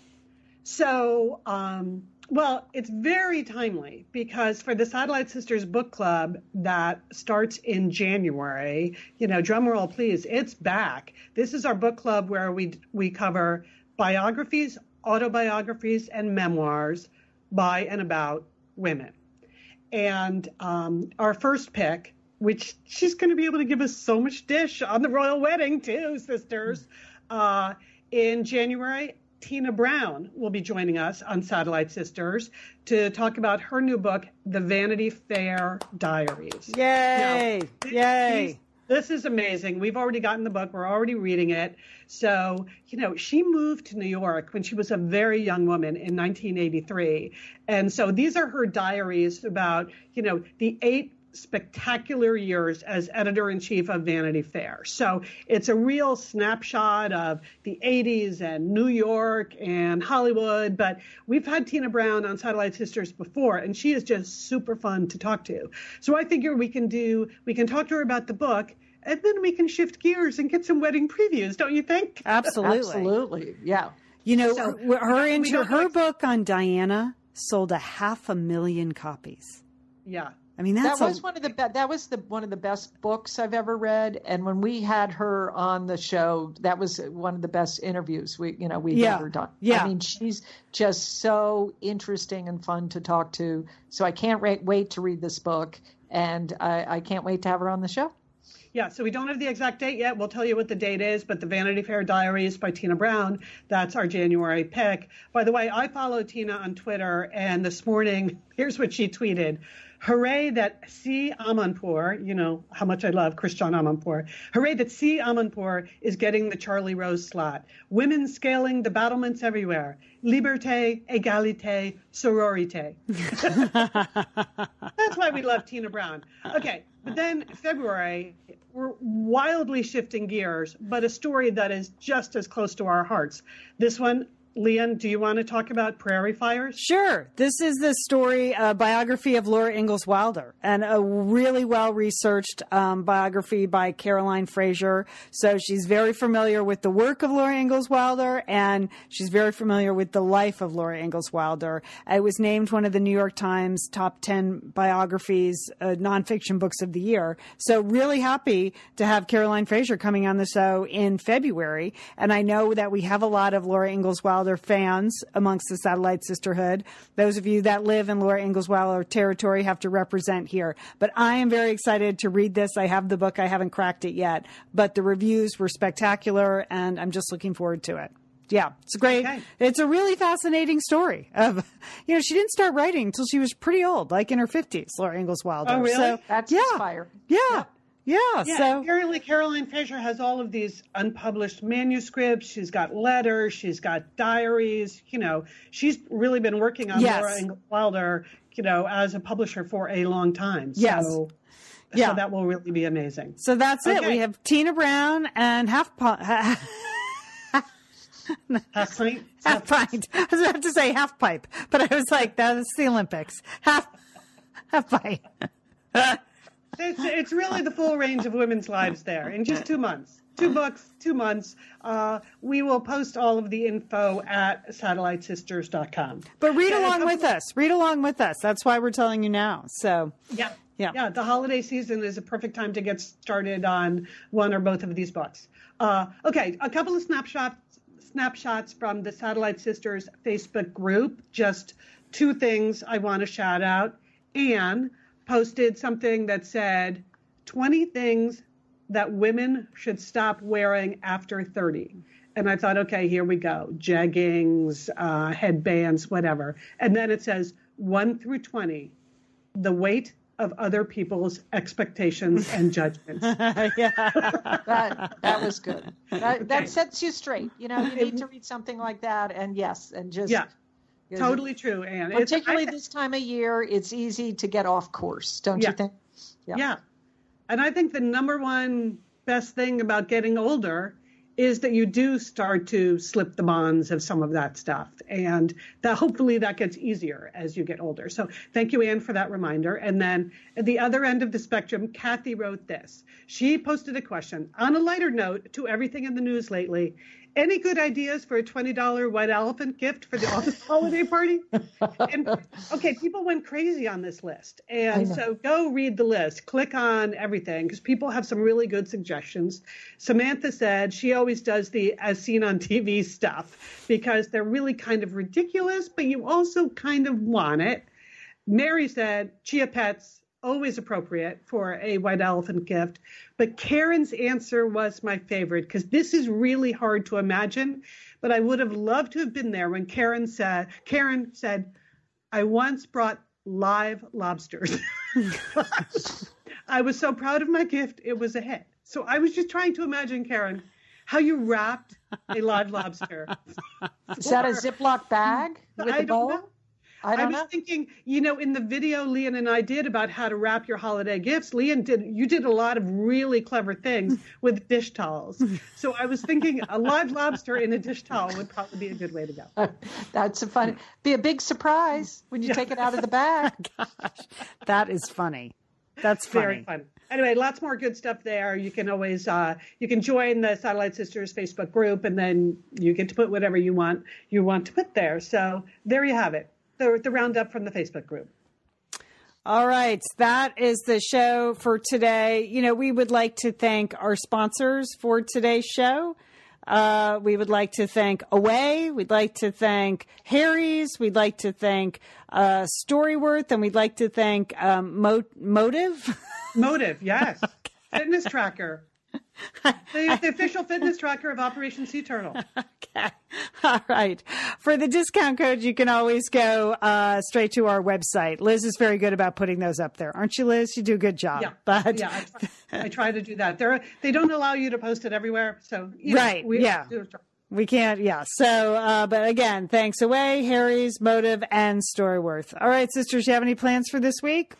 So. Um, well, it's very timely because for the Satellite Sisters book club that starts in January, you know, drumroll please, it's back. This is our book club where we we cover biographies autobiographies and memoirs by and about women. And um, our first pick, which she's going to be able to give us so much dish on the royal wedding, too, sisters. Uh, in January, Tina Brown will be joining us on Satellite Sisters to talk about her new book, The Vanity Fair Diaries. Yay! Now, Yay! This is amazing. We've already gotten the book. We're already reading it. So, you know, she moved to New York when she was a very young woman in 1983. And so these are her diaries about, you know, the eight spectacular years as editor in chief of Vanity Fair. So it's a real snapshot of the 80s and New York and Hollywood. But we've had Tina Brown on Satellite Sisters before, and she is just super fun to talk to. So I figure we can do, we can talk to her about the book. And then we can shift gears and get some wedding previews, don't you think? Absolutely. Absolutely. Yeah. You know, so, her into her book on Diana sold a half a million copies. Yeah. I mean, that was one of the be- that was the one of the best books I've ever read. And when we had her on the show, that was one of the best interviews we you know we've yeah. ever done. Yeah, I mean, she's just so interesting and fun to talk to. So I can't wait wait to read this book, and I, I can't wait to have her on the show. Yeah, so we don't have the exact date yet. We'll tell you what the date is, but the Vanity Fair Diaries by Tina Brown, that's our January pick. By the way, I follow Tina on Twitter, and this morning, here's what she tweeted. Hooray that C. Amanpour, you know how much I love Christiane Amanpour. Hooray that C. Amanpour is getting the Charlie Rose slot. Women scaling the battlements everywhere. Liberté, égalité, sororité. That's why we love Tina Brown. Okay, but then February, we're wildly shifting gears, but a story that is just as close to our hearts. This one, Lian, do you want to talk about prairie fires? Sure. This is the story, a biography of Laura Ingalls Wilder, and a really well researched um, biography by Caroline Fraser. So she's very familiar with the work of Laura Ingalls Wilder, and she's very familiar with the life of Laura Ingalls Wilder. It was named one of the New York Times top 10 biographies, uh, nonfiction books of the year. So really happy to have Caroline Fraser coming on the show in February. And I know that we have a lot of Laura Ingalls Wilder Wilder fans amongst the Satellite Sisterhood. Those of you that live in Laura Ingalls Wilder territory have to represent here. But I am very excited to read this. I have the book. I haven't cracked it yet, but the reviews were spectacular and I'm just looking forward to it yeah, it's great. Okay. It's a really fascinating story of, you know, she didn't start writing until she was pretty old, like in her fifties. Laura Ingalls Wilder. Oh, really? So, That's yeah, fire. Yeah, yeah, yeah, yeah so apparently Caroline Fraser has all of these unpublished manuscripts. She's got letters. She's got diaries. You know, she's really been working on yes. Laura Ingalls Wilder, you know, as a publisher for a long time. So, yes. Yeah. So that will really be amazing. So that's okay. it. We have Tina Brown and half pint. half pint. Half pint. I was about to say half pipe, but I was like, that's the Olympics. Half, half pint. It's, it's really the full range of women's lives there in just two months. Two books, two months. Uh, we will post all of the info at satellitesisters.com. But read along with us. Read along with us. That's why we're telling you now. So, yeah. Yeah. Yeah. The holiday season is a perfect time to get started on one or both of these books. Uh, okay. A couple of snapshots snapshots from the Satellite Sisters Facebook group. Just two things I want to shout out. Anne posted something that said 20 things that women should stop wearing after 30. And I thought, okay, here we go jeggings, uh, headbands, whatever. And then it says 1 through 20, the weight of other people's expectations and judgments. yeah, that that was good. That, that sets you straight. You know, you need to read something like that, and yes, and just yeah. Totally true, Anne. Particularly I, this time of year, it's easy to get off course, don't yeah. you think? Yeah. yeah. And I think the number one best thing about getting older is that you do start to slip the bonds of some of that stuff. And that hopefully that gets easier as you get older. So thank you, Anne, for that reminder. And then at the other end of the spectrum, Kathy wrote this. She posted a question on a lighter note to everything in the news lately. Any good ideas for a $20 white elephant gift for the office holiday party? And, okay, people went crazy on this list. And so go read the list, click on everything because people have some really good suggestions. Samantha said she always does the as seen on TV stuff because they're really kind of ridiculous, but you also kind of want it. Mary said Chia Pets always appropriate for a white elephant gift. But Karen's answer was my favorite because this is really hard to imagine. But I would have loved to have been there when Karen said, Karen said, I once brought live lobsters. I was so proud of my gift, it was a hit. So I was just trying to imagine, Karen, how you wrapped a live lobster. Is that a Ziploc bag with I a bowl? don't know. I I was know. thinking, you know, in the video Lian and I did about how to wrap your holiday gifts, Lian did you did a lot of really clever things with dish towels. So I was thinking a live lobster in a dish towel would probably be a good way to go. That's a fun. Be a big surprise when you take it out of the bag. Gosh. That is funny. That's Very funny. fun. Anyway, lots more good stuff there. You can always uh, you can join the Satellite Sisters Facebook group, and then you get to put whatever you want you want to put there. So there you have it, the the roundup from the Facebook group. All right, that is the show for today. You know, we would like to thank our sponsors for today's show. Uh, we would like to thank Away. We'd like to thank Harry's. We'd like to thank uh, Storyworth, and we'd like to thank um, Mo- Motiv. Motiv, yes. Fitness tracker. The, the official fitness tracker of Operation Sea Turtle. Okay. All right. For the discount code, you can always go uh, straight to our website. Liz is very good about putting those up there, aren't you, Liz? You do a good job. Yeah, But yeah, I try, I try to do that. They're, they don't allow you to post it everywhere, so you know, Right, we- yeah. We can't, yeah. So, uh, but again, thanks away, Harry's, Motiv, and Storyworth. All right, sisters, you have any plans for this week?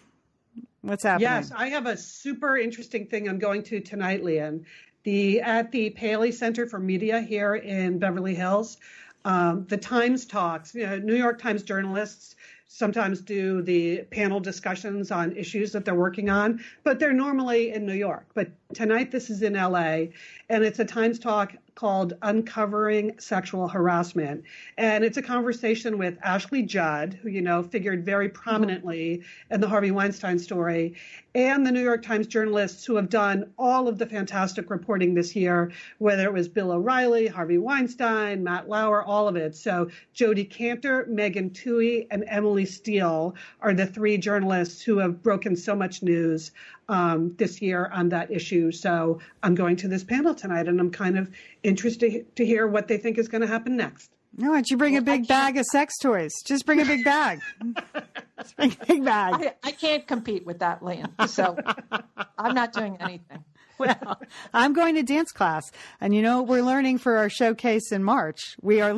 What's happening? Yes, I have a super interesting thing I'm going to tonight, Lian. The at the Paley Center for Media here in Beverly Hills. Um, the Times talks. You know, New York Times journalists sometimes do the panel discussions on issues that they're working on, but they're normally in New York. But tonight this is in LA, and it's a Times talk called Uncovering Sexual Harassment. And it's a conversation with Ashley Judd, who, you know, figured very mm-hmm. prominently in the Harvey Weinstein story, and the New York Times journalists who have done all of the fantastic reporting this year, whether it was Bill O'Reilly, Harvey Weinstein, Matt Lauer, all of it. So Jodi Kantor, Megan Twohey, and Emily Steel are the three journalists who have broken so much news um, this year on that issue. So I'm going to this panel tonight, and I'm kind of interested to hear what they think is going to happen next. No, why don't you bring a big bag of sex toys? Just bring a big bag. Just bring a big bag. I, I can't compete with that, Lian. So I'm not doing anything. Well, I'm going to dance class, and you know we're learning for our showcase in March. We are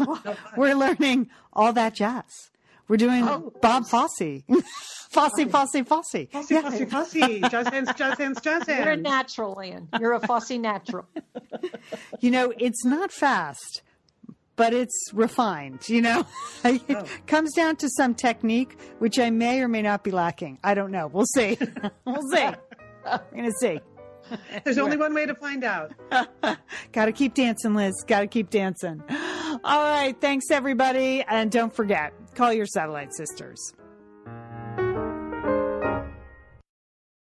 we're learning all that jazz. We're doing oh. Bob oh. Fosse, Fosse, Fosse, Fosse. Fussy, fussy, fussy. Jazz hands, jazz hands, jazz hands. You're a natural, Lian. You're a fussy natural. You know, it's not fast, but it's refined. You know, it oh. comes down to some technique, which I may or may not be lacking. I don't know. We'll see. we'll see. We're gonna see. There's only one way to find out. Got to keep dancing, Liz. Got to keep dancing. All right. Thanks, everybody. And don't forget, call your satellite sisters.